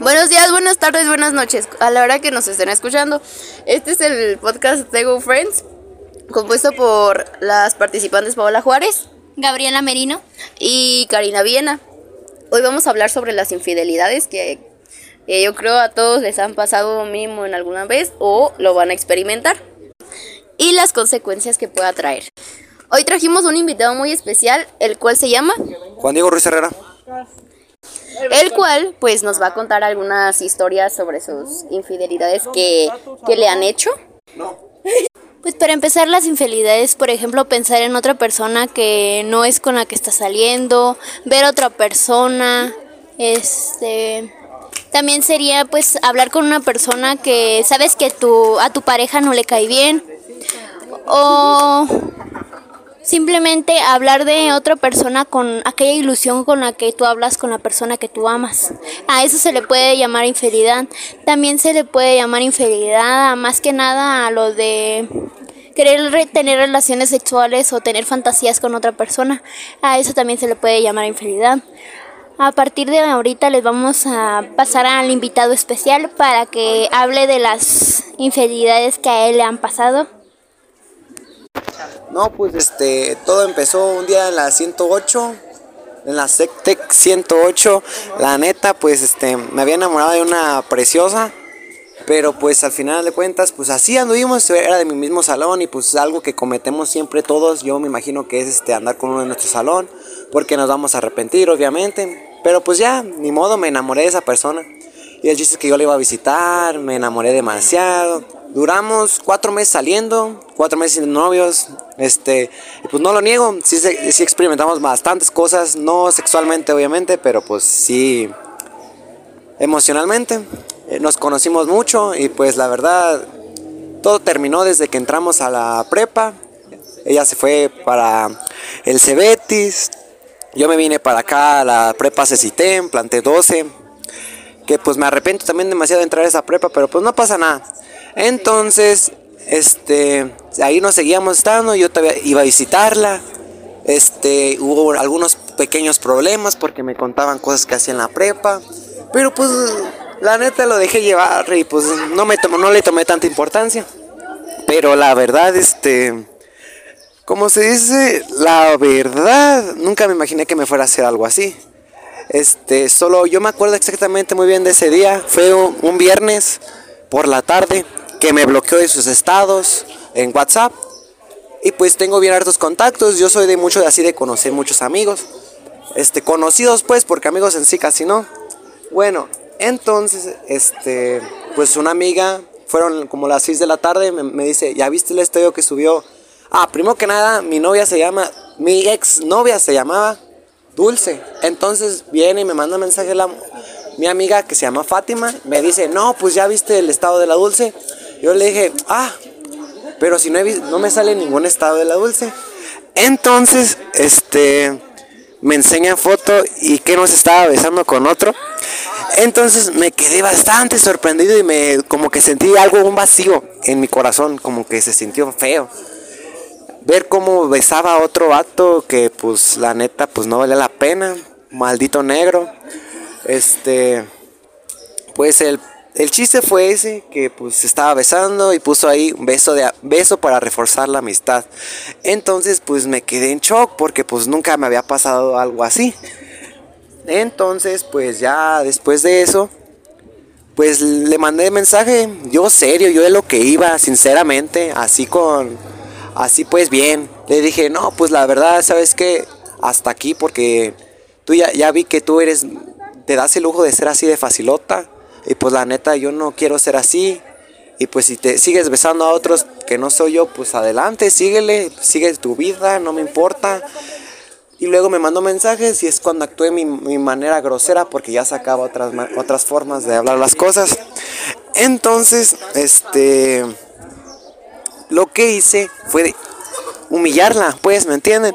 Buenos días, buenas tardes, buenas noches, a la hora que nos estén escuchando. Este es el podcast de Go Friends, compuesto por las participantes Paola Juárez, Gabriela Merino y Karina Viena. Hoy vamos a hablar sobre las infidelidades que yo creo a todos les han pasado mínimo en alguna vez o lo van a experimentar y las consecuencias que pueda traer. Hoy trajimos un invitado muy especial, el cual se llama Juan Diego Ruiz Herrera el cual pues nos va a contar algunas historias sobre sus infidelidades que, que le han hecho. Pues para empezar las infidelidades, por ejemplo, pensar en otra persona que no es con la que está saliendo, ver a otra persona, este también sería pues hablar con una persona que sabes que tu, a tu pareja no le cae bien o Simplemente hablar de otra persona con aquella ilusión con la que tú hablas con la persona que tú amas. A eso se le puede llamar infidelidad. También se le puede llamar infidelidad a más que nada a lo de querer tener relaciones sexuales o tener fantasías con otra persona. A eso también se le puede llamar infidelidad. A partir de ahorita les vamos a pasar al invitado especial para que hable de las infidelidades que a él le han pasado. No, pues este, todo empezó un día en la 108, en la SECTEC 108. La neta, pues este, me había enamorado de una preciosa, pero pues al final de cuentas, pues así anduvimos, era de mi mismo salón y pues algo que cometemos siempre todos, yo me imagino que es este, andar con uno de nuestro salón, porque nos vamos a arrepentir, obviamente. Pero pues ya, ni modo, me enamoré de esa persona. Y el chiste es que yo le iba a visitar, me enamoré demasiado. Duramos cuatro meses saliendo, cuatro meses sin novios, este, pues no lo niego, sí, sí experimentamos bastantes cosas, no sexualmente obviamente, pero pues sí emocionalmente. Eh, nos conocimos mucho y pues la verdad todo terminó desde que entramos a la prepa. Ella se fue para el Cebetis, yo me vine para acá a la prepa Cecitén, planté 12, que pues me arrepiento también demasiado de entrar a esa prepa, pero pues no pasa nada. Entonces, este, ahí nos seguíamos estando, yo todavía iba a visitarla. Este, hubo algunos pequeños problemas porque me contaban cosas que hacía en la prepa, pero pues la neta lo dejé llevar y pues no me no le tomé tanta importancia. Pero la verdad este como se dice, la verdad, nunca me imaginé que me fuera a hacer algo así. Este, solo yo me acuerdo exactamente muy bien de ese día. Fue un viernes por la tarde que me bloqueó de sus estados en WhatsApp. Y pues tengo bien hartos contactos. Yo soy de mucho de así de conocer muchos amigos. Este, conocidos pues, porque amigos en sí casi no. Bueno, entonces, este, pues una amiga, fueron como las 6 de la tarde, me, dice, ¿ya viste el estudio que subió? Ah, primero que nada, mi novia se llama, mi ex novia se llamaba Dulce. Entonces viene y me manda mensaje la, mi amiga que se llama Fátima, me dice, no, pues ya viste el estado de la Dulce. Yo le dije, ah, pero si no, he no me sale ningún estado de la dulce. Entonces, este, me enseña foto y que nos estaba besando con otro. Entonces me quedé bastante sorprendido y me como que sentí algo, un vacío en mi corazón, como que se sintió feo. Ver cómo besaba a otro vato que pues la neta pues no valía la pena, maldito negro. Este, pues el el chiste fue ese, que pues estaba besando y puso ahí un beso, de, beso para reforzar la amistad. Entonces pues me quedé en shock porque pues nunca me había pasado algo así. Entonces pues ya después de eso, pues le mandé mensaje, yo serio, yo de lo que iba, sinceramente, así con, así pues bien. Le dije, no, pues la verdad, ¿sabes qué? Hasta aquí porque tú ya, ya vi que tú eres, te das el lujo de ser así de facilota y pues la neta, yo no quiero ser así. Y pues si te sigues besando a otros que no soy yo, pues adelante, síguele, sigue tu vida, no me importa. Y luego me mandó mensajes y es cuando actué mi, mi manera grosera porque ya sacaba otras, otras formas de hablar las cosas. Entonces, este, lo que hice fue humillarla, pues, ¿me entienden?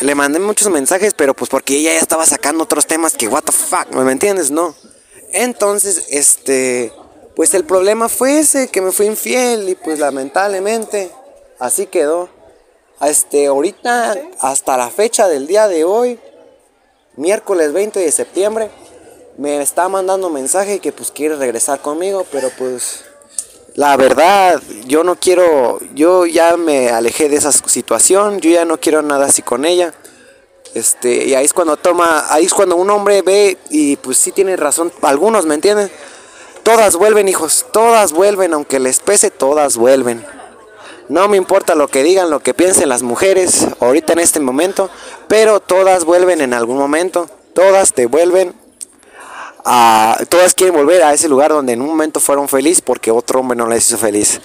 le mandé muchos mensajes, pero pues porque ella ya estaba sacando otros temas que, what the fuck, ¿me entiendes? No. Entonces, este, pues el problema fue ese, que me fui infiel y pues lamentablemente así quedó. Este, ahorita, hasta la fecha del día de hoy, miércoles 20 de septiembre, me está mandando mensaje que pues quiere regresar conmigo, pero pues la verdad, yo no quiero, yo ya me alejé de esa situación, yo ya no quiero nada así con ella. Este, y ahí es cuando toma, ahí es cuando un hombre ve y pues sí tiene razón, algunos, ¿me entienden? Todas vuelven, hijos, todas vuelven, aunque les pese, todas vuelven. No me importa lo que digan, lo que piensen las mujeres ahorita en este momento, pero todas vuelven en algún momento, todas te vuelven a, todas quieren volver a ese lugar donde en un momento fueron felices porque otro hombre no les hizo feliz.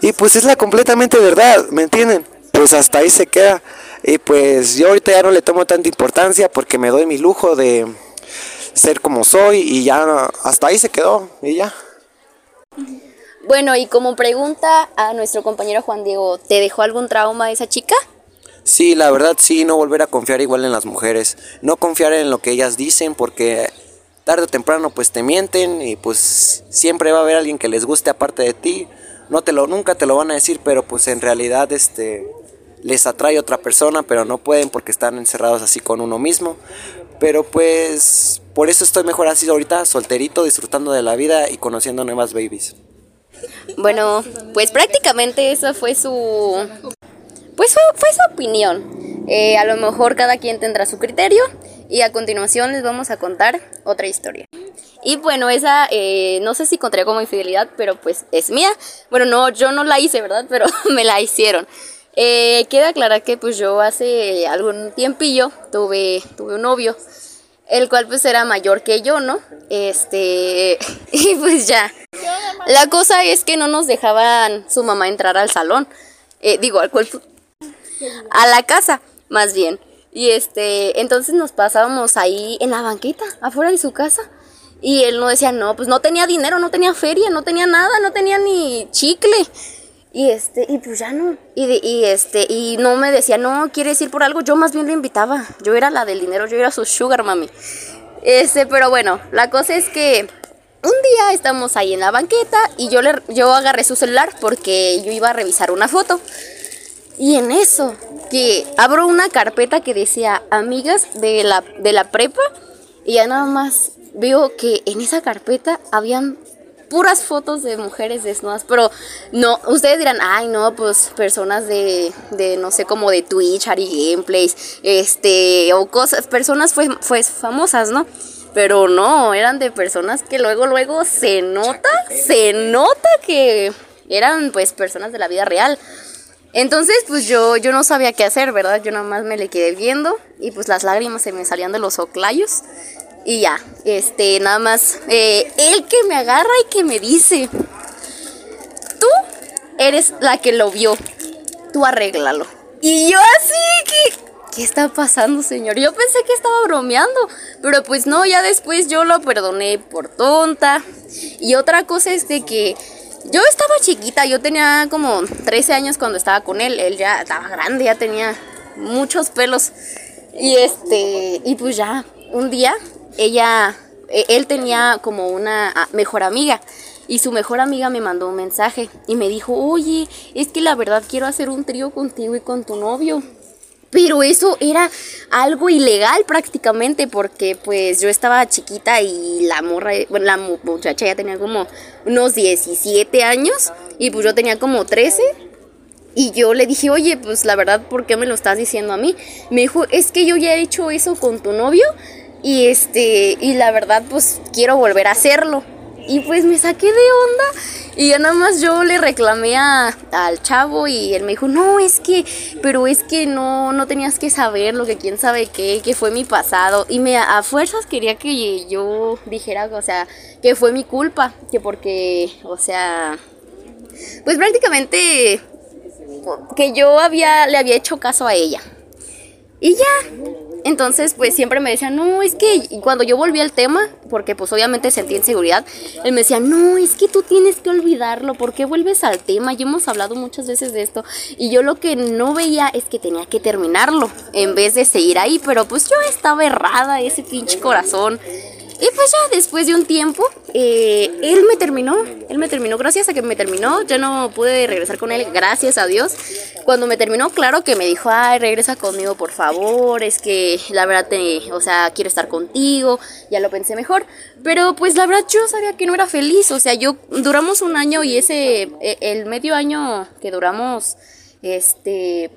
Y pues es la completamente verdad, ¿me entienden? Pues hasta ahí se queda. Y pues yo ahorita ya no le tomo tanta importancia porque me doy mi lujo de ser como soy y ya hasta ahí se quedó y ya. Bueno, y como pregunta a nuestro compañero Juan Diego, ¿te dejó algún trauma esa chica? Sí, la verdad sí, no volver a confiar igual en las mujeres, no confiar en lo que ellas dicen porque tarde o temprano pues te mienten y pues siempre va a haber alguien que les guste aparte de ti, no te lo nunca te lo van a decir, pero pues en realidad este les atrae otra persona, pero no pueden porque están encerrados así con uno mismo. Pero pues por eso estoy mejor así ahorita, solterito, disfrutando de la vida y conociendo nuevas babies. Bueno, pues prácticamente esa fue su pues fue, su opinión. Eh, a lo mejor cada quien tendrá su criterio y a continuación les vamos a contar otra historia. Y bueno, esa eh, no sé si contaría como infidelidad, pero pues es mía. Bueno, no, yo no la hice, ¿verdad? Pero me la hicieron. Eh, queda aclarar que pues yo hace algún tiempillo tuve, tuve un novio, el cual pues era mayor que yo, ¿no? Este, y pues ya. La cosa es que no nos dejaban su mamá entrar al salón, eh, digo, al cuerpo, a la casa, más bien. Y este, entonces nos pasábamos ahí en la banqueta, afuera de su casa. Y él no decía, no, pues no tenía dinero, no tenía feria, no tenía nada, no tenía ni chicle. Y este, y pues ya no. Y, y este, y no me decía, no, ¿quieres ir por algo? Yo más bien lo invitaba. Yo era la del dinero, yo era su sugar mami. Este, pero bueno, la cosa es que un día estamos ahí en la banqueta y yo le yo agarré su celular porque yo iba a revisar una foto. Y en eso, que abro una carpeta que decía amigas de la, de la prepa y ya nada más veo que en esa carpeta habían puras fotos de mujeres desnudas, pero no, ustedes dirán, ay no, pues personas de, de no sé, como de Twitch, Ari Gameplays, este, o cosas, personas fue, fue famosas, ¿no? Pero no, eran de personas que luego, luego se nota, se nota que eran pues personas de la vida real. Entonces, pues yo, yo no sabía qué hacer, ¿verdad? Yo nada más me le quedé viendo y pues las lágrimas se me salían de los oclayos. Y ya, este, nada más, eh, él que me agarra y que me dice, tú eres la que lo vio, tú arréglalo. Y yo así que, ¿qué está pasando, señor? Yo pensé que estaba bromeando, pero pues no, ya después yo lo perdoné por tonta. Y otra cosa es de que yo estaba chiquita, yo tenía como 13 años cuando estaba con él, él ya estaba grande, ya tenía muchos pelos. Y este, y pues ya, un día ella, e, él tenía como una ah, mejor amiga y su mejor amiga me mandó un mensaje y me dijo, oye, es que la verdad quiero hacer un trío contigo y con tu novio. Pero eso era algo ilegal prácticamente porque pues yo estaba chiquita y la morra, bueno, la muchacha ya tenía como unos 17 años y pues yo tenía como 13. Y yo le dije, oye, pues la verdad, ¿por qué me lo estás diciendo a mí? Me dijo, es que yo ya he hecho eso con tu novio y este, y la verdad, pues quiero volver a hacerlo. Y pues me saqué de onda. Y ya nada más yo le reclamé al chavo y él me dijo, no, es que, pero es que no, no tenías que saber lo que quién sabe qué, que fue mi pasado. Y me a fuerzas quería que yo dijera, o sea, que fue mi culpa, que porque, o sea, pues prácticamente que yo había, le había hecho caso a ella. Y ya, entonces, pues siempre me decía, no, es que cuando yo volví al tema, porque pues obviamente sentí inseguridad, él me decía, no, es que tú tienes que olvidarlo, ¿por qué vuelves al tema? Ya hemos hablado muchas veces de esto. Y yo lo que no veía es que tenía que terminarlo en vez de seguir ahí, pero pues yo estaba errada, ese pinche corazón. Y pues ya después de un tiempo, eh, él me terminó, él me terminó, gracias a que me terminó, ya no pude regresar con él, gracias a Dios. Cuando me terminó, claro que me dijo, ay, regresa conmigo por favor, es que la verdad, te, o sea, quiero estar contigo, ya lo pensé mejor. Pero pues la verdad yo sabía que no era feliz, o sea, yo duramos un año y ese, e, el medio año que duramos, este,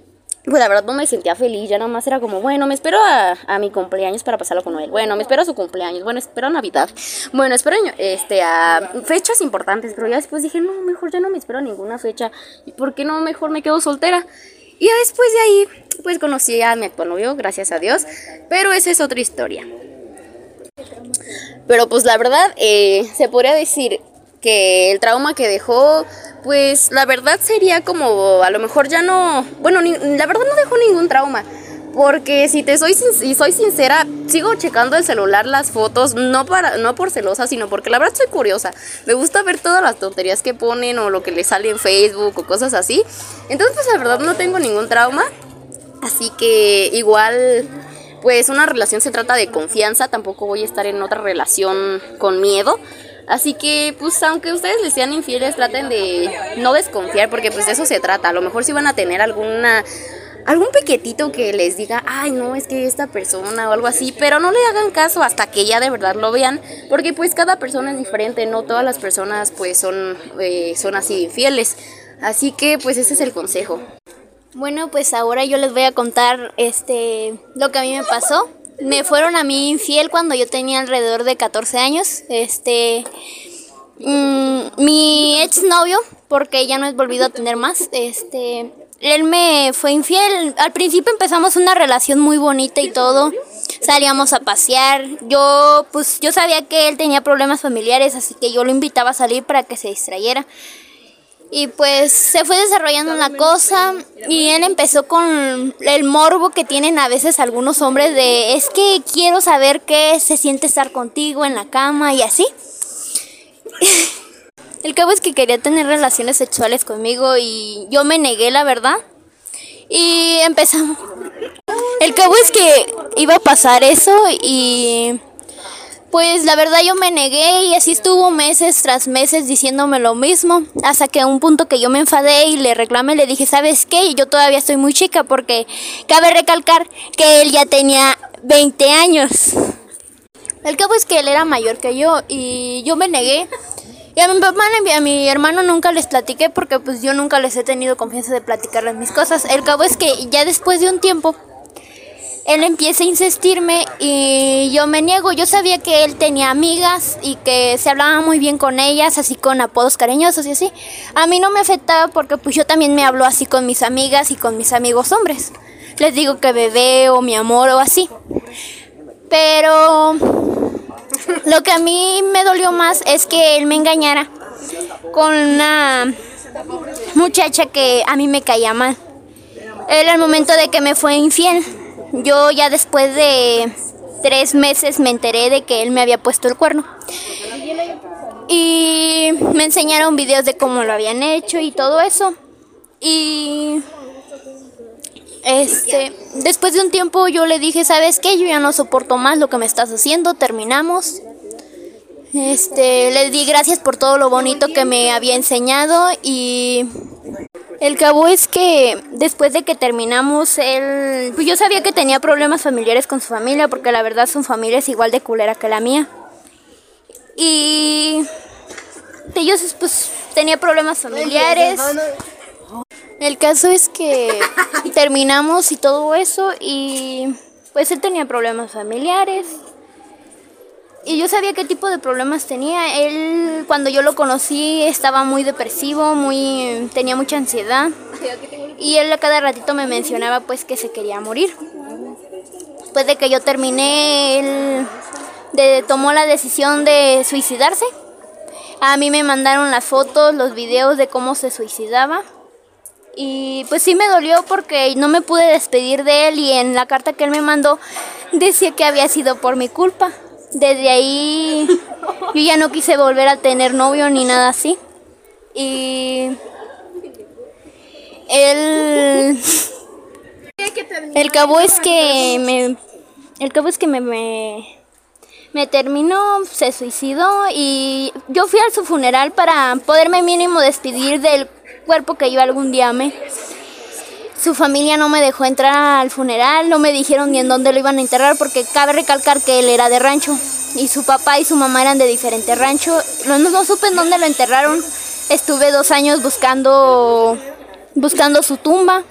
pues la verdad no me sentía feliz, ya nomás era como, bueno, me espero a, mi cumpleaños para pasarlo con él, bueno, me espero a su cumpleaños, bueno, espero a Navidad, bueno, espero este, a fechas importantes, pero ya después dije, no, mejor ya no me espero a ninguna fecha, ¿y por qué no mejor me quedo soltera? Y después de ahí, pues conocí a mi actual novio, gracias a Dios, pero esa es otra historia. Pero pues la verdad, eh, se podría decir que el trauma que dejó pues la verdad sería como, a lo mejor ya no, bueno, la verdad no dejó ningún trauma. Porque si te soy si soy sincera, sigo checando el celular las fotos, no para no por celosa, sino porque la verdad soy curiosa. Me gusta ver todas las tonterías que ponen o lo que les sale en Facebook o cosas así. Entonces, pues la verdad no tengo ningún trauma. Así que igual pues una relación se trata de confianza, tampoco voy a estar en otra relación con miedo. Así que, pues, aunque ustedes les sean infieles, traten de no desconfiar, porque pues de eso se trata. A lo mejor si van a tener alguna algún pequetito que les diga, ay, no, es que esta persona o algo así, pero no le hagan caso hasta que ya de verdad lo vean, porque pues cada persona es diferente, no todas las personas pues son, eh, son así infieles. Así que pues ese es el consejo. Bueno, pues ahora yo les voy a contar este lo que a mí me pasó me fueron a mí infiel cuando yo tenía alrededor de 14 años. Este, mm, mi ex novio, porque ya no he volvido a tener más, este, él me fue infiel. Al principio empezamos una relación muy bonita y todo. Salíamos a pasear. Yo, pues, yo sabía que él tenía problemas familiares, así que yo lo invitaba a salir para que se distrayera. Y pues se fue desarrollando una cosa y él empezó con el morbo que tienen a veces algunos hombres de es que quiero saber qué se siente estar contigo en la cama y así. El cabo es que quería tener relaciones sexuales conmigo y yo me negué, la verdad. Y empezamos. El cabo es que iba a pasar eso y pues la verdad yo me negué y así estuvo meses tras meses diciéndome lo mismo, hasta que a un punto que yo me enfadé y le reclamé, le dije, ¿sabes qué? Yo todavía estoy muy chica porque cabe recalcar que él ya tenía 20 años. El cabo es que él era mayor que yo y yo me negué. Y a mi papá y a mi hermano nunca les platiqué porque pues yo nunca les he tenido confianza de platicarles mis cosas. El cabo es que ya después de un tiempo él empieza a insistirme y yo me niego. Yo sabía que él tenía amigas y que se hablaba muy bien con ellas, así con apodos cariñosos y así. A mí no me afectaba porque pues yo también me hablo así con mis amigas y con mis amigos hombres. Les digo que bebé o mi amor o así. Pero lo que a mí me dolió más es que él me engañara con una muchacha que a mí me caía mal. Era el momento de que me fue infiel. Yo ya después de tres meses me enteré de que él me había puesto el cuerno. Y me enseñaron videos de cómo lo habían hecho y todo eso. Y este, después de un tiempo yo le dije, ¿sabes qué? Yo ya no soporto más lo que me estás haciendo, terminamos. Este, le di gracias por todo lo bonito que me había enseñado y el cabo es que después de que terminamos, él, pues yo sabía que tenía problemas familiares con su familia, porque la verdad su familia es igual de culera que la mía. Y ellos pues tenía problemas familiares. El caso es que terminamos y todo eso y pues él tenía problemas familiares y yo sabía qué tipo de problemas tenía. Él, cuando yo lo conocí, estaba muy depresivo, muy tenía mucha ansiedad. Y él a cada ratito me mencionaba pues que se quería morir. Después de que yo terminé, él de, tomó la decisión de suicidarse. A mí me mandaron las fotos, los videos de cómo se suicidaba. Y pues sí me dolió porque no me pude despedir de él y en la carta que él me mandó decía que había sido por mi culpa. Desde ahí yo ya no quise volver a tener novio ni nada así. Y el el cabo es que me el cabo es que me, me, me terminó, se suicidó y yo fui a su funeral para poderme mínimo despedir del cuerpo que yo algún día amé. Su familia no me dejó entrar al funeral, no me dijeron ni en dónde lo iban a enterrar porque cabe recalcar que él era de rancho y su papá y su mamá eran de diferente rancho. No, no supe en dónde lo enterraron. Estuve dos años buscando, buscando su tumba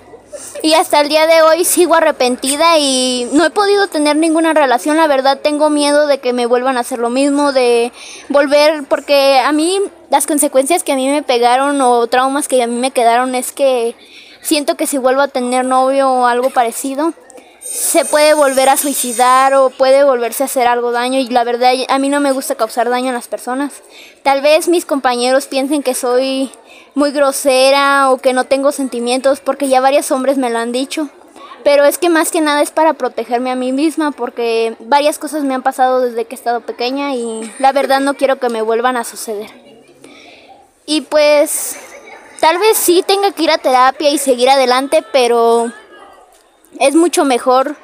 y hasta el día de hoy sigo arrepentida y no he podido tener ninguna relación. La verdad tengo miedo de que me vuelvan a hacer lo mismo, de volver, porque a mí las consecuencias que a mí me pegaron o traumas que a mí me quedaron es que siento que si vuelvo a tener novio o algo parecido, se puede volver a suicidar o puede volverse a hacer algo daño y la verdad a mí no me gusta causar daño a las personas. Tal vez mis compañeros piensen que soy muy grosera o que no tengo sentimientos porque ya varios hombres me lo han dicho. Pero es que más que nada es para protegerme a mí misma porque varias cosas me han pasado desde que he estado pequeña y la verdad no quiero que me vuelvan a suceder. Y pues tal vez sí tenga que ir a terapia y seguir adelante, pero es mucho mejor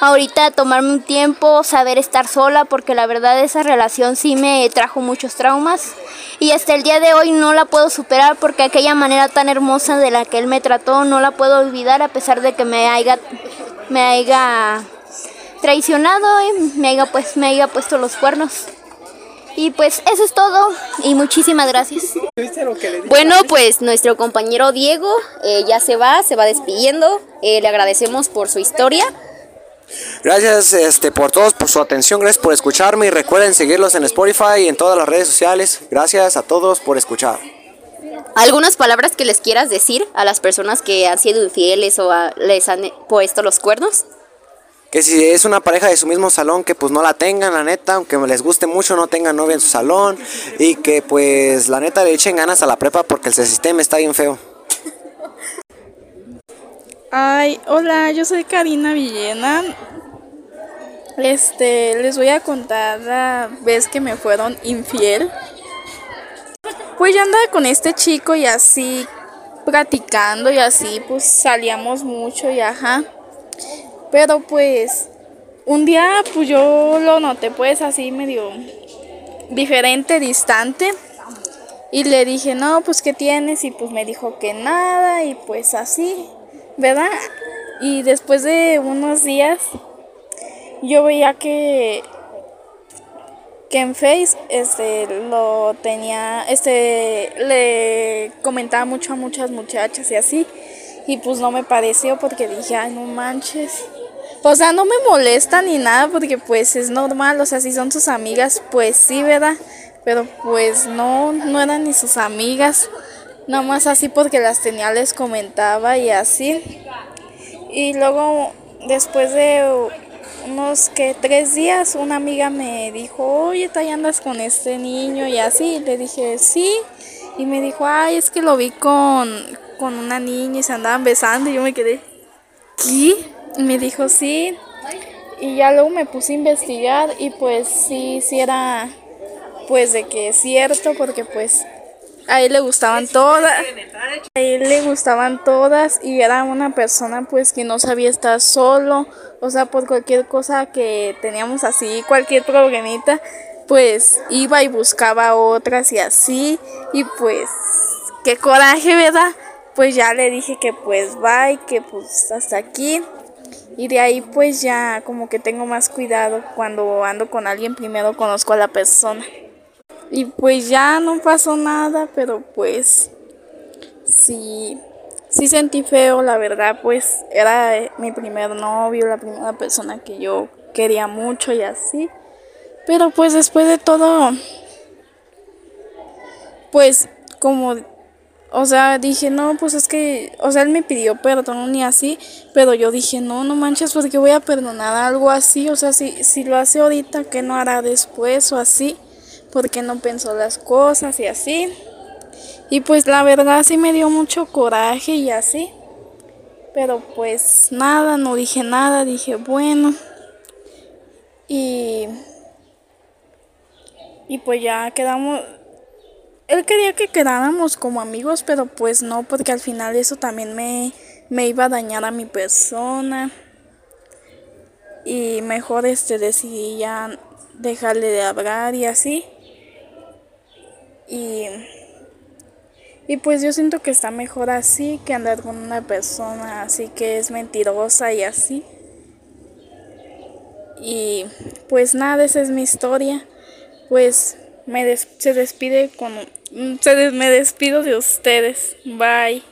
ahorita tomarme un tiempo, saber estar sola, porque la verdad esa relación sí me trajo muchos traumas y hasta el día de hoy no la puedo superar porque aquella manera tan hermosa de la que él me trató no la puedo olvidar a pesar de que me haya, me haya traicionado y me haya, pues, me haya puesto los cuernos. Y pues eso es todo y muchísimas gracias. Bueno, pues nuestro compañero Diego eh, ya se va, se va despidiendo. Eh, le agradecemos por su historia. Gracias este, por todos, por su atención, gracias por escucharme y recuerden seguirlos en Spotify y en todas las redes sociales. Gracias a todos por escuchar. ¿Algunas palabras que les quieras decir a las personas que han sido infieles o les han puesto los cuernos? Que si es una pareja de su mismo salón, que pues no la tengan, la neta, aunque les guste mucho, no tengan novia en su salón y que pues la neta le echen ganas a la prepa porque el sistema está bien feo. Ay, hola, yo soy Karina Villena. Este, les voy a contar la vez que me fueron infiel. Pues yo andaba con este chico y así platicando y así pues salíamos mucho y ajá. Pero pues un día pues yo lo noté pues así medio diferente, distante. Y le dije, no, pues ¿qué tienes? Y pues me dijo que nada y pues así, ¿verdad? Y después de unos días yo veía que que en Face este lo tenía este le comentaba mucho a muchas muchachas y así y pues no me pareció porque dije, ay, no manches. O sea, no me molesta ni nada porque pues es normal, o sea, si son sus amigas, pues sí, ¿verdad? Pero pues no, no eran ni sus amigas, nada más así porque las tenía, les comentaba y así. Y luego, después de unos que tres días, una amiga me dijo, oye, ¿tú andas con este niño? Y así, le dije, sí. Y me dijo, ay, es que lo vi con, con una niña y se andaban besando y yo me quedé, ¿qué? Me dijo sí. Y ya luego me puse a investigar y pues sí, sí era pues de que es cierto porque pues a él le gustaban todas, a él le gustaban todas y era una persona pues que no sabía estar solo, o sea, por cualquier cosa que teníamos así, cualquier problemita, pues iba y buscaba otras y así, y pues qué coraje, ¿verdad? Pues ya le dije que pues y que pues hasta aquí. Y de ahí pues ya como que tengo más cuidado cuando ando con alguien, primero conozco a la persona. Y pues ya no pasó nada, pero pues sí, sí sentí feo, la verdad, pues era eh, mi primer novio, la primera persona que yo quería mucho y así. Pero pues después de todo, pues como o sea, dije, no, pues es que, o sea, él me pidió perdón y así, pero yo dije, no, no manches, porque voy a perdonar algo así, o sea, si, si lo hace ahorita, ¿qué no hará después o así? Porque no pensó las cosas y así. Y pues la verdad sí me dio mucho coraje y así. Pero pues nada, no dije nada, dije, bueno. Y... Y pues ya quedamos, él quería que quedáramos como amigos, pero pues no, porque al final eso también me, me iba a dañar a mi persona. Y mejor este decidí ya dejarle de hablar y así. Y, y pues yo siento que está mejor así que andar con una persona así que es mentirosa y así. Y pues nada, esa es mi historia. Pues me se despide con se me despido de ustedes. Bye.